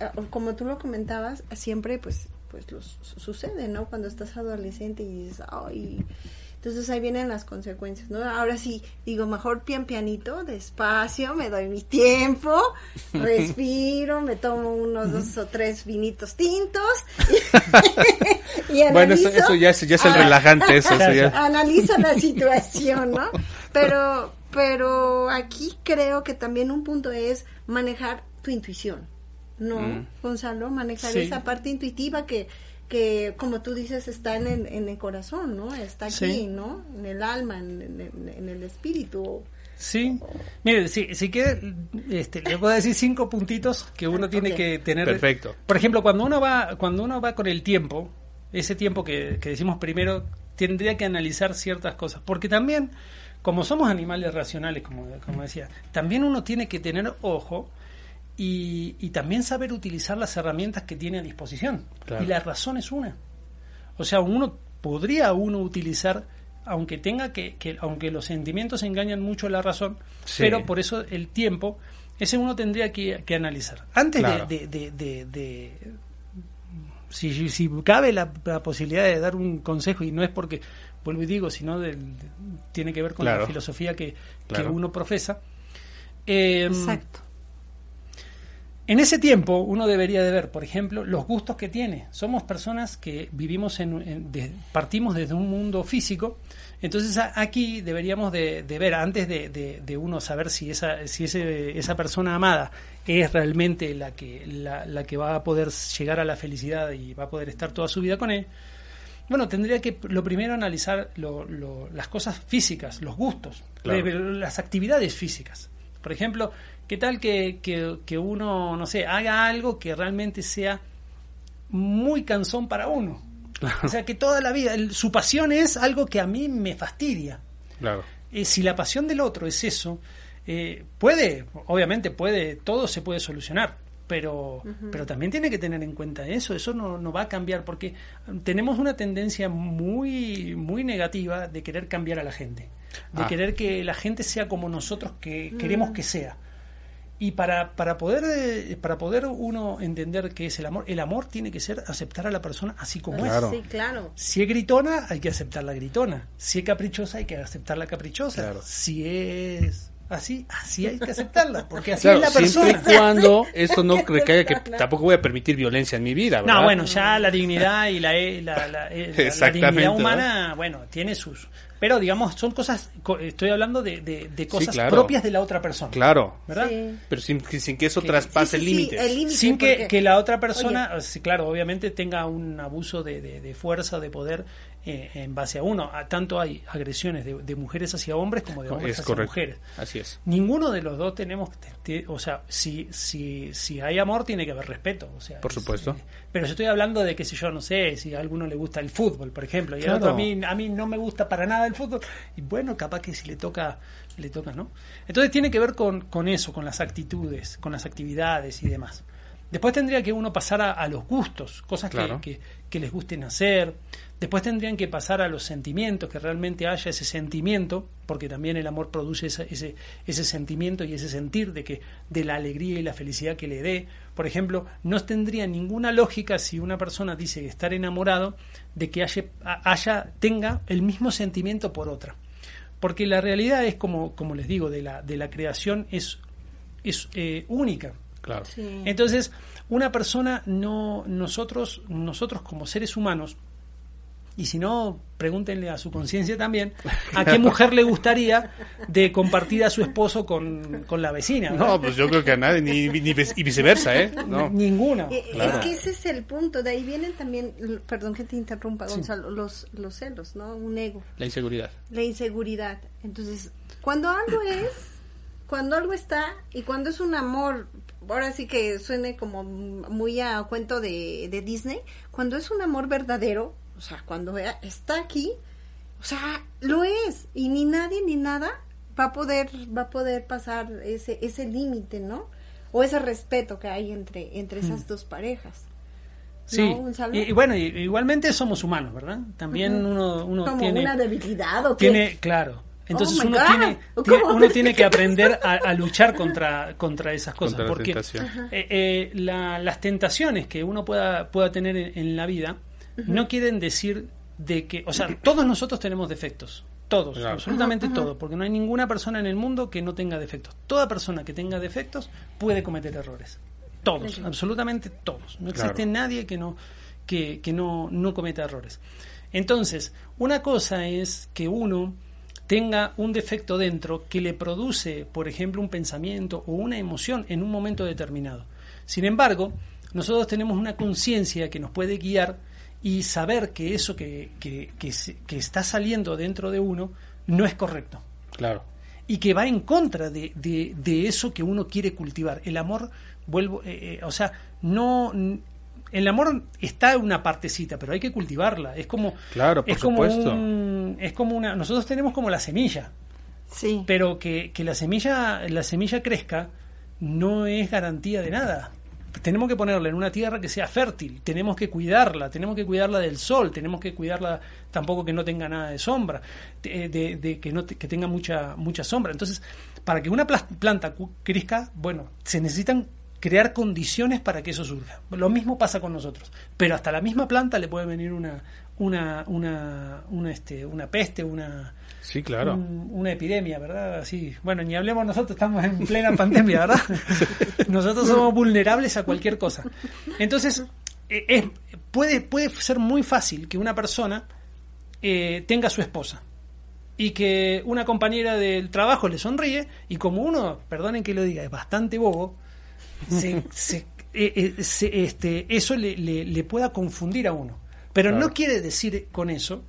eh, como tú lo comentabas, siempre pues pues lo su- sucede, ¿no? Cuando estás adolescente y dices, ay, entonces ahí vienen las consecuencias, ¿no? Ahora sí, digo, mejor pian pianito, despacio, me doy mi tiempo, *laughs* respiro, me tomo unos dos o tres vinitos tintos *laughs* *laughs* y Bueno, eso, analizo- eso ya es, ya es el relajante, eso, eso ya. analiza la situación, ¿no? Pero, pero aquí creo que también un punto es manejar tu intuición, ¿no, Mm. Gonzalo? Manejar Sí. esa parte intuitiva que, que, como tú dices, está en el, en el corazón, ¿no? Está aquí, Sí. ¿no? En el alma, en, en- en el espíritu. Sí, mire, si, si quiere, este, le puedo decir cinco puntitos que uno tiene que tener. Perfecto. Por ejemplo, cuando uno va, cuando uno va con el tiempo, ese tiempo que, que decimos primero, tendría que analizar ciertas cosas, porque también, como somos animales racionales, como, como decía, también uno tiene que tener ojo y, y también saber utilizar las herramientas que tiene a disposición. Claro. Y la razón es una. O sea, uno podría uno utilizar aunque tenga que, que aunque los sentimientos engañan mucho la razón, Sí. pero por eso el tiempo, ese uno tendría que, que analizar. Antes Claro. de, de- de- de- de- si, si- si cabe la, la posibilidad de dar un consejo, y no es porque, vuelvo y digo, sino del- de- tiene que ver con Claro. la filosofía que, que uno profesa. eh, Exacto. En ese tiempo uno debería de ver, por ejemplo, los gustos que tiene. Somos personas que vivimos en, en- de- partimos desde un mundo físico, entonces a- aquí deberíamos de, de ver antes de, uno saber si esa si ese- esa persona amada es realmente la que la, la que va a poder llegar a la felicidad y va a poder estar toda su vida con él. Bueno, tendría que lo primero analizar lo- lo- las cosas físicas, los gustos, Claro. las actividades físicas. Por ejemplo, ¿qué tal que, que- que uno, no sé, haga algo que realmente sea muy cansón para uno? O sea, que toda la vida, el- su pasión es algo que a mí me fastidia. Claro. Eh, si la pasión del otro es eso, eh, puede, obviamente puede, todo se puede solucionar, pero, pero también tiene que tener en cuenta eso, eso no, no va a cambiar, porque tenemos una tendencia muy, muy negativa de querer cambiar a la gente, de Ah. querer que la gente sea como nosotros que queremos que sea. Y para, para, poder, eh, para poder uno entender qué es el amor, el amor tiene que ser aceptar a la persona así como es. Claro. Sí, claro. Si es gritona, hay que aceptar la gritona. Si es caprichosa, hay que aceptar la caprichosa. Claro. Si es así, así hay que aceptarla, porque así Claro, es la siempre persona. y cuando *laughs* esto no recaiga que tampoco voy a permitir violencia en mi vida, ¿verdad? No, bueno, ya la dignidad y la, eh, la, la- eh, la- la dignidad ¿no? humana, bueno, tiene sus... Pero digamos, son cosas, co- estoy hablando de, de- de cosas claro. propias de la otra persona. Claro. ¿Verdad? Sí. Pero sin, sin que eso Que- traspase Sí, sí, sí, límites. el límite, sin que, la otra persona, sí, claro, obviamente tenga un abuso de, de- de fuerza, de poder eh, en base a uno. A- tanto hay agresiones de, de mujeres hacia hombres como de hombres es hacia correcto. mujeres. Así es. Ninguno de los dos tenemos, te- te- o sea, si, si, si hay amor tiene que haber respeto, o sea, Por es, supuesto. eh, pero yo estoy hablando de que si yo no sé, si a alguno le gusta el fútbol, por ejemplo, y Claro. otro a mí a mí no me gusta para nada el fútbol, y bueno, capaz que si le toca le toca, ¿no? Entonces tiene que ver con, con eso, con las actitudes, con las actividades y demás. Después tendría que uno pasar a, a los gustos, cosas que- que, que les gusten hacer. Después tendrían que pasar a los sentimientos, que realmente haya ese sentimiento, porque también el amor produce ese, ese sentimiento y ese sentir de que de la alegría y la felicidad que le dé. Por ejemplo, no tendría ninguna lógica si una persona dice estar enamorado de que haya, haya tenga el mismo sentimiento por otra. Porque la realidad es como, como les digo, de la, de la creación es, es eh, única. Claro. Sí. Entonces, una persona no, nosotros, nosotros como seres humanos, y si no, pregúntenle a su conciencia también, a qué *laughs* mujer le gustaría de compartir a su esposo con, con la vecina. ¿verdad? No, pues yo creo que a nadie, ni, ni vice- y viceversa, ¿eh? No. Ninguna. Eh, Claro. Es que ese es el punto, de ahí vienen también, perdón que te interrumpa Gonzalo, los, los celos, ¿no? Un ego, La inseguridad. la inseguridad. Entonces, cuando algo es, cuando algo está y cuando es un amor, ahora sí que suene como muy a cuento de, de Disney, cuando es un amor verdadero, o sea, cuando está aquí, o sea, lo es y ni nadie ni nada va a poder va a poder pasar ese ese límite, ¿no? O ese respeto que hay entre entre esas dos parejas. Sí, ¿No, y, y bueno, y- igualmente somos humanos, ¿verdad? También uno, uno como tiene... una debilidad o qué? tiene claro entonces Oh my uno tiene, uno tiene que aprender a, a *laughs* luchar contra contra esas cosas Contra porque eh, eh, la- las tentaciones que uno pueda pueda tener en, en la vida no quieren decir de que o sea todos nosotros tenemos defectos todos Claro. absolutamente todos porque no hay ninguna persona en el mundo que no tenga defectos toda persona que tenga defectos puede cometer errores todos absolutamente todos no Claro. existe nadie que no que, que no, no cometa errores. Entonces, una cosa es que uno tenga un defecto dentro que le produce, por ejemplo, un pensamiento o una emoción en un momento determinado. Sin embargo, nosotros tenemos una conciencia que nos puede guiar y saber que eso que, que, que se- que está saliendo dentro de uno no es correcto Claro. y que va en contra de, de- de eso que uno quiere cultivar. El amor, vuelvo, eh, eh, o sea, no, el amor está en una partecita, pero hay que cultivarla. Es como, Claro, por es como supuesto. un- es como una, nosotros tenemos como la semilla, Sí. pero que, que la semilla, la semilla crezca no es garantía de nada. Tenemos que ponerla en una tierra que sea fértil, tenemos que cuidarla, tenemos que cuidarla del sol, tenemos que cuidarla tampoco que no tenga nada de sombra, de, de- de que no que tenga mucha mucha sombra. Entonces, para que una planta crezca, bueno, se necesitan crear condiciones para que eso surja. Lo mismo pasa con nosotros, pero hasta la misma planta le puede venir una una una una este una peste, una Sí, claro. un- una epidemia, ¿verdad? Así, bueno, ni hablemos nosotros, estamos en plena pandemia, ¿verdad? *laughs* nosotros somos vulnerables a cualquier cosa. Entonces, eh, es, puede, puede ser muy fácil que una persona eh, tenga a su esposa y que una compañera del trabajo le sonríe y como uno, perdonen que lo diga, es bastante bobo, se, *laughs* se- eh, eh, se- este, eso le, le- le pueda confundir a uno. Pero Claro. no quiere decir con eso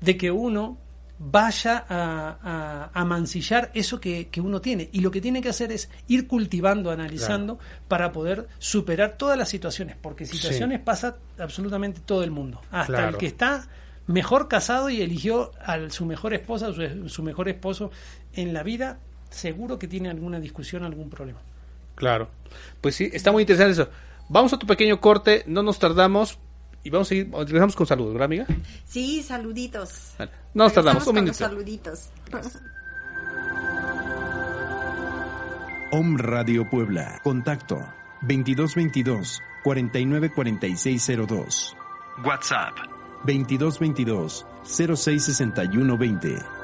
de que uno vaya a, a- a mancillar eso que, que uno tiene. Y lo que tiene que hacer es ir cultivando, analizando, para poder superar todas las situaciones. Porque situaciones pasa absolutamente todo el mundo. Hasta Claro. el que está mejor casado y eligió a su mejor esposa, su, su mejor esposo en la vida, seguro que tiene alguna discusión, algún problema. Claro. Pues sí, está muy interesante eso. Vamos a tu pequeño corte, no nos tardamos y vamos a seguir, regresamos con saludos, ¿verdad, amiga? Sí, saluditos. Vale. No nos tardamos, un minuto. saluditos. *laughs* Om Radio Puebla. Contacto 2222 494602. WhatsApp 2222 066120.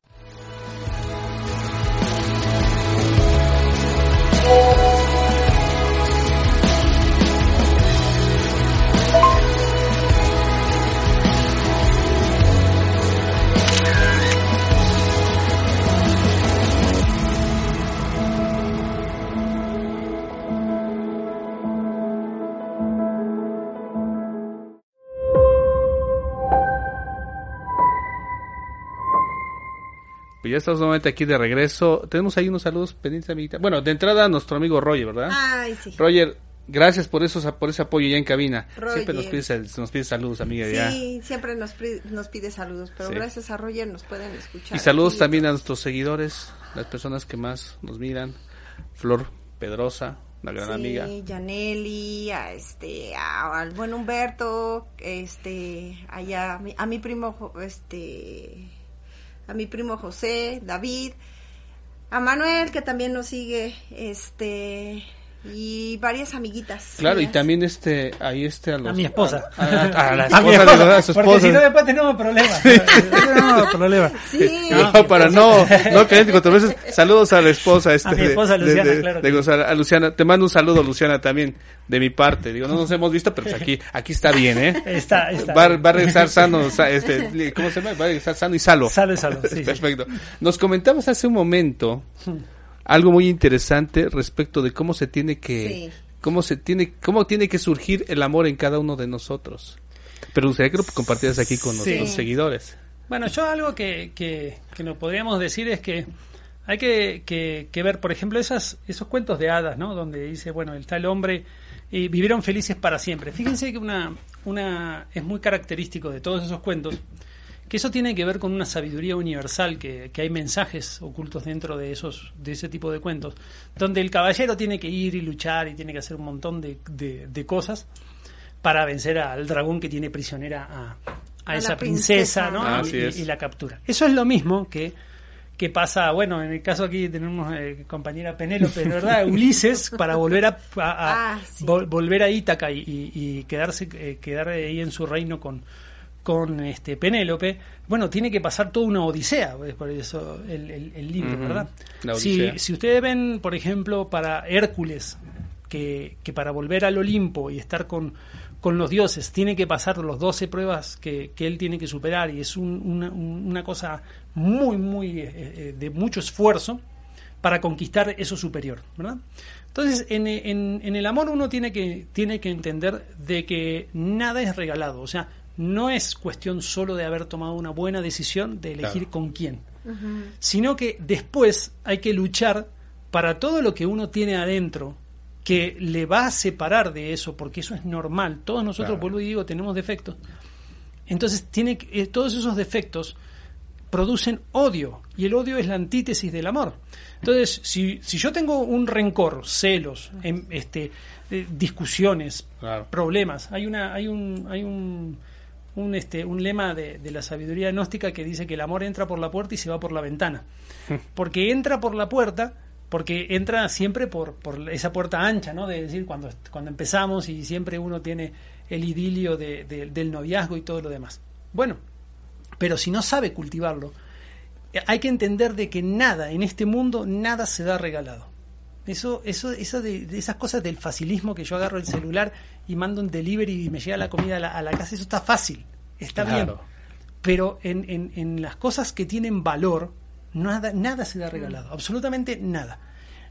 Thank you. Pues ya estamos nuevamente aquí de regreso. Tenemos ahí unos saludos pendientes, amiguita. Bueno, de entrada nuestro amigo Roger, ¿verdad? Ay, sí. Roger, gracias por esos por ese apoyo ya en cabina. Roger. Siempre nos pides saludos, amiga. ya. Sí, siempre nos, pri- nos pide saludos, pero Sí. gracias a Roger nos pueden escuchar. Y saludos aquí. también a nuestros seguidores, las personas que más nos miran. Flor Pedrosa, una gran Sí, amiga. Yaneli, a este, a- al buen Humberto, este, allá, a mi, a mi primo, este, a mi primo José, David, a Manuel que también nos sigue, este, y varias amiguitas. Claro, y mías. también este, ahí este a los... A mi esposa. A, a- a la *laughs* A mi esposa, esposa, a su Porque esposa. si no, después tenemos problemas. *laughs* tenemos problemas. Sí, *laughs* No, para no, no caer en veces Saludos a la esposa, este, A mi esposa, de- Luciana, de, de- claro de. Gonzalo. A Luciana, te mando un saludo, Luciana, también, de mi parte. Digo, no nos hemos visto, pero pues aquí, aquí está bien, ¿eh? Está, está. Va, va a regresar sano, sa- este, ¿cómo se llama? Va a regresar sano y salo. Sale, sale. Sí, sí. Perfecto. Nos comentabas hace un momento algo muy interesante respecto de cómo se tiene que, Sí. cómo se tiene, cómo tiene que surgir el amor en cada uno de nosotros. Pero gustaría que lo compartieras aquí con Sí. nuestros seguidores. Bueno, yo algo que, que, que nos podríamos decir es que hay que, que, que ver, por ejemplo, esas, esos cuentos de hadas, ¿no? Donde dice, bueno, el tal hombre y vivieron felices para siempre. Fíjense que una, una es muy característico de todos esos cuentos que eso tiene que ver con una sabiduría universal, que, que hay mensajes ocultos dentro de esos, de ese tipo de cuentos, donde el caballero tiene que ir y luchar y tiene que hacer un montón de, de, de cosas para vencer al dragón que tiene prisionera a, a esa princesa, princesa. ¿no? Ah, Y- es. y la captura. Eso es lo mismo que que pasa, bueno, en el caso aquí tenemos eh, compañera Penélope, ¿no ¿verdad? *laughs* Ulises para volver a, a- a- Ah, sí. vol- volver a Ítaca y, y- y quedarse eh, quedar ahí en su reino con con este Penélope, bueno, tiene que pasar toda una odisea, es por eso el, el- el libro, ¿verdad? Si, ustedes ven, por ejemplo, para Hércules, que, que para volver al Olimpo y estar con, con los dioses tiene que pasar los 12 pruebas que, que él tiene que superar y es un- una, un- una cosa muy, muy eh, eh, de mucho esfuerzo. para conquistar eso superior, ¿verdad? Entonces, en, en- en el amor uno tiene que, tiene que entender de que nada es regalado, o sea, no es cuestión solo de haber tomado una buena decisión de elegir Claro. con quién, sino que después hay que luchar para todo lo que uno tiene adentro que le va a separar de eso, porque eso es normal. Todos nosotros, Claro. vuelvo y digo, tenemos defectos. Entonces, tiene que- eh, todos esos defectos producen odio, y el odio es la antítesis del amor. Entonces, si, si yo tengo un rencor, celos, em, este, eh, discusiones, Claro. problemas, hay una, hay un, hay un, un, este, un lema de, de la sabiduría gnóstica que dice que el amor entra por la puerta y se va por la ventana. *laughs* Porque entra por la puerta, porque entra siempre por, por esa puerta ancha, ¿no? De decir, cuando, cuando empezamos y siempre uno tiene el idilio de- de- del noviazgo y todo lo demás. Bueno, pero si no sabe cultivarlo, eh, hay que entender de que nada en este mundo, nada se da regalado. Eso, eso, eso de, de esas cosas del facilismo que yo agarro el celular y mando un delivery y me llega la comida a la, a la casa, eso está fácil, está bien. Pero en, en, en las cosas que tienen valor, nada, nada se da regalado, absolutamente nada.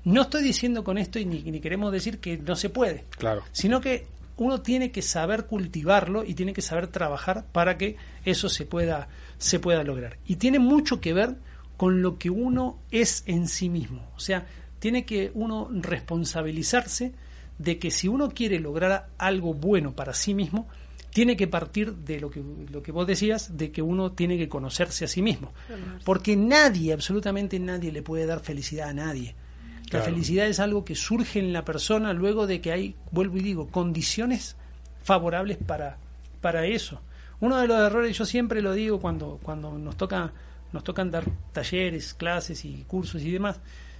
No estoy diciendo con esto y ni, ni queremos decir que no se puede, Claro. sino que uno tiene que saber cultivarlo y tiene que saber trabajar para que eso se pueda, se pueda lograr. Y tiene mucho que ver con lo que uno es en sí mismo. O sea, tiene que uno responsabilizarse de que si uno quiere lograr algo bueno para sí mismo, tiene que partir de lo que, lo que vos decías, de que uno tiene que conocerse a sí mismo. Porque nadie, absolutamente nadie, le puede dar felicidad a nadie. La Claro. felicidad es algo que surge en la persona luego de que hay, vuelvo y digo, condiciones favorables para, para eso. Uno de los errores, yo siempre lo digo cuando, cuando nos toca, nos tocan dar talleres, clases y cursos y demás,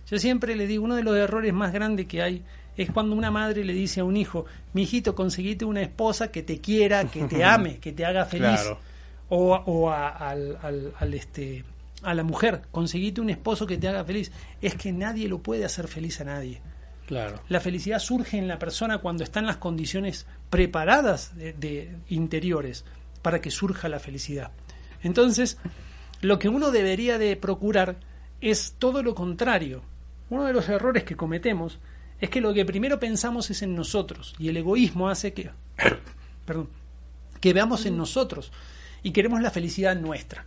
yo siempre le digo, uno de los errores más grandes que hay es cuando una madre le dice a un hijo, mi hijito, conseguite una esposa que te quiera, que te *laughs* ame, que te haga feliz Claro. o, o a, al, al- al, este a la mujer, conseguite un esposo que te haga feliz. Es que nadie lo puede hacer feliz a nadie. Claro. La felicidad surge en la persona cuando están las condiciones preparadas de, de interiores para que surja la felicidad. Entonces, lo que uno debería de procurar es todo lo contrario. Uno de los errores que cometemos es que lo que primero pensamos es en nosotros y el egoísmo hace que *coughs* perdón, que veamos en nosotros y queremos la felicidad nuestra.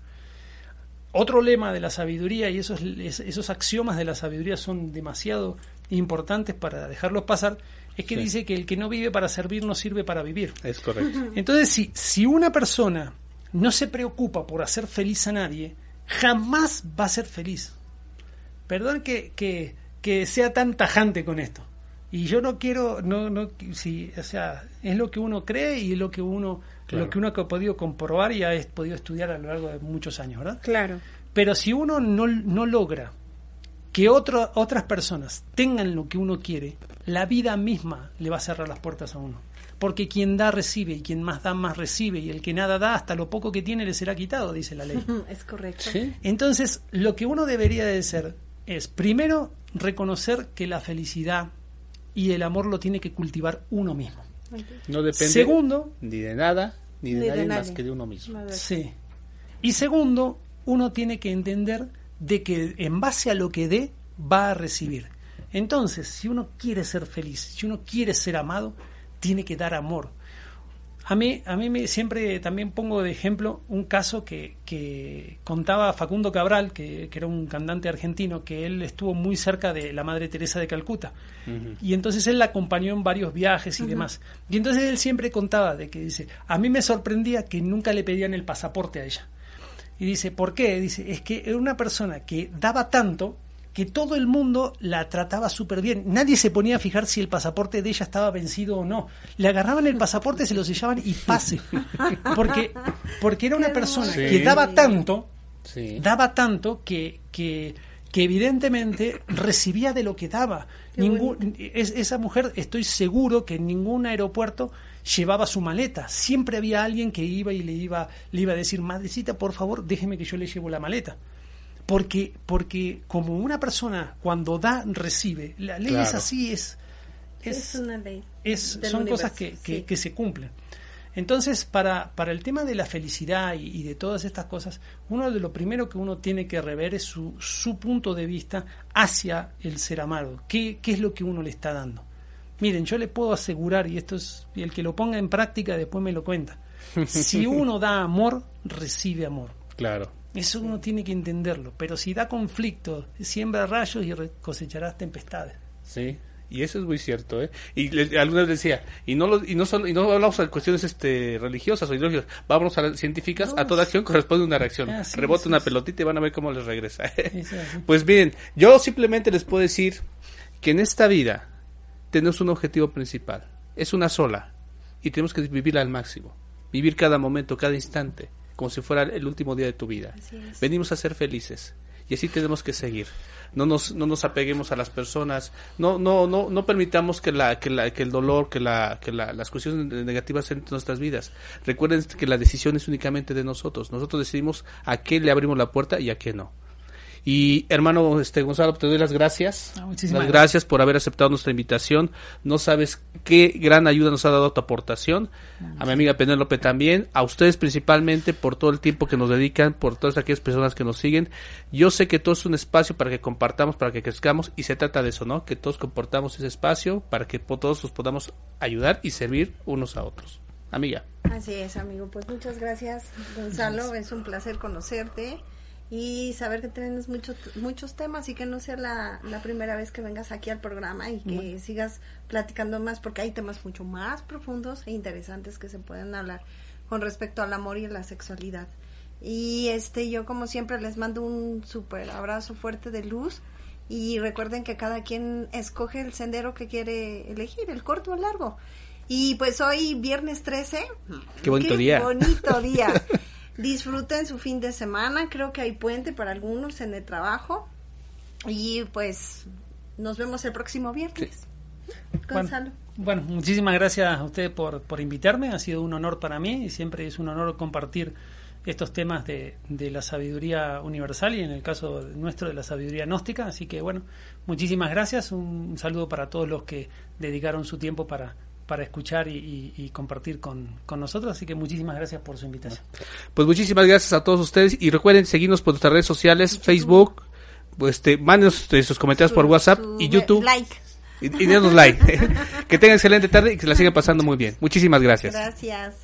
Otro lema de la sabiduría, y esos, es- esos axiomas de la sabiduría son demasiado importantes para dejarlos pasar, es que Sí. dice que el que no vive para servir no sirve para vivir. Es correcto. Entonces, si, si una persona no se preocupa por hacer feliz a nadie, jamás va a ser feliz. Perdón que, que, que sea tan tajante con esto. Y yo no quiero, no, no, si, o sea, es lo que uno cree y es lo que uno, Claro. lo que uno ha podido comprobar y ha podido estudiar a lo largo de muchos años, ¿verdad? Claro. Pero si uno no, no logra que otro- otras personas tengan lo que uno quiere, la vida misma le va a cerrar las puertas a uno. Porque quien da recibe y quien más da más recibe y el que nada da hasta lo poco que tiene le será quitado, dice la ley. *laughs* Es correcto. Sí. Entonces, lo que uno debería de ser es, primero, reconocer que la felicidad y el amor lo tiene que cultivar uno mismo. No depende Segundo, ni de nada, ni de Ni de nadie más que de uno mismo. Sí. Y segundo, uno tiene que entender de que en base a lo que dé, va a recibir. Entonces, si uno quiere ser feliz, si uno quiere ser amado, tiene que dar amor. A mí, a mí me, siempre también pongo de ejemplo un caso que, que contaba Facundo Cabral, que, que era un cantante argentino, que él estuvo muy cerca de la Madre Teresa de Calcuta. Y entonces él la acompañó en varios viajes y demás. Y entonces él siempre contaba de que dice, a mí me sorprendía que nunca le pedían el pasaporte a ella. Y dice, ¿por qué? Dice, es que era una persona que daba tanto que todo el mundo la trataba súper bien. Nadie se ponía a fijar si el pasaporte de ella estaba vencido o no. Le agarraban el pasaporte, se lo sellaban y pase. Porque, porque era una persona que daba tanto, Sí. daba tanto que, que, que evidentemente recibía de lo que daba. Ningún, es- esa mujer, estoy seguro que en ningún aeropuerto llevaba su maleta. Siempre había alguien que iba y le iba, le iba a decir, madrecita, por favor, déjeme que yo le llevo la maleta. Porque, porque como una persona cuando da, recibe. La ley es así, es, Es, es, una ley. es- son cosas que, que- sí. que se cumplen. Entonces, para, para el tema de la felicidad y, y de todas estas cosas, uno de lo primero que uno tiene que rever es su, su punto de vista hacia el ser amado. ¿Qué, ¿Qué es lo que uno le está dando? Miren, yo le puedo asegurar, y esto es, y el que lo ponga en práctica después me lo cuenta. *laughs* Si uno da amor, recibe amor. Claro. Eso uno tiene que entenderlo. Pero si da conflicto, siembra rayos y cosecharás tempestades. Sí. Y eso es muy cierto, ¿eh? Y le- alguna vez decía, y no lo, y no solo, y no hablamos de cuestiones este religiosas o ideológicas, vámonos a las científicas, a toda acción corresponde una reacción. Ah, sí, Rebota sí, una sí. pelotita y van a ver cómo les regresa. Sí. Pues miren, yo simplemente les puedo decir que en esta vida tenemos un objetivo principal, es una sola, y tenemos que vivirla al máximo, vivir cada momento, cada instante, como si fuera el último día de tu vida. Venimos a ser felices y así tenemos que seguir. No nos, no nos apeguemos a las personas, no, no, no, no permitamos que la, que la, que el dolor, que la, que la, las cuestiones negativas entren en nuestras vidas. Recuerden que la decisión es únicamente de nosotros. Nosotros decidimos a qué le abrimos la puerta y a qué no. Y hermano este Gonzalo, te doy las gracias. Ah, muchísimas las gracias por haber aceptado nuestra invitación. No sabes qué gran ayuda nos ha dado tu aportación. A mi amiga Penélope también. A ustedes principalmente por todo el tiempo que nos dedican, por todas aquellas personas que nos siguen. Yo sé que todo es un espacio para que compartamos, para que crezcamos y se trata de eso, ¿no? Que todos comportamos ese espacio para que todos nos podamos ayudar y servir unos a otros. Amiga. Así es, amigo. Pues muchas gracias, Gonzalo. Es un placer conocerte y saber que tienes muchos muchos temas y que no sea la, la primera vez que vengas aquí al programa y que sigas platicando más porque hay temas mucho más profundos e interesantes que se pueden hablar con respecto al amor y a la sexualidad. Y este yo como siempre les mando un súper abrazo fuerte de luz y recuerden que cada quien escoge el sendero que quiere elegir, el corto o el largo. Y pues hoy viernes 13. Qué bonito día. bonito día. *laughs* Disfruten su fin de semana. Creo que hay puente para algunos en el trabajo. Y pues nos vemos el próximo viernes. Gonzalo. Bueno, muchísimas gracias a usted por, por invitarme. Ha sido un honor para mí y siempre es un honor compartir estos temas de, de la sabiduría universal y en el caso nuestro de la sabiduría gnóstica. Así que bueno, muchísimas gracias. Un, saludo para todos los que dedicaron su tiempo para, para escuchar y, y- y compartir con, con nosotros. Así que muchísimas gracias por su invitación. Pues muchísimas gracias a todos ustedes y recuerden seguirnos por nuestras redes sociales, Facebook, pues este, mándenos este, sus comentarios por WhatsApp su y YouTube. Like. *laughs* Y, y denos like. *laughs* que tengan excelente tarde y que se la sigan pasando muy bien. Muchísimas gracias. Gracias.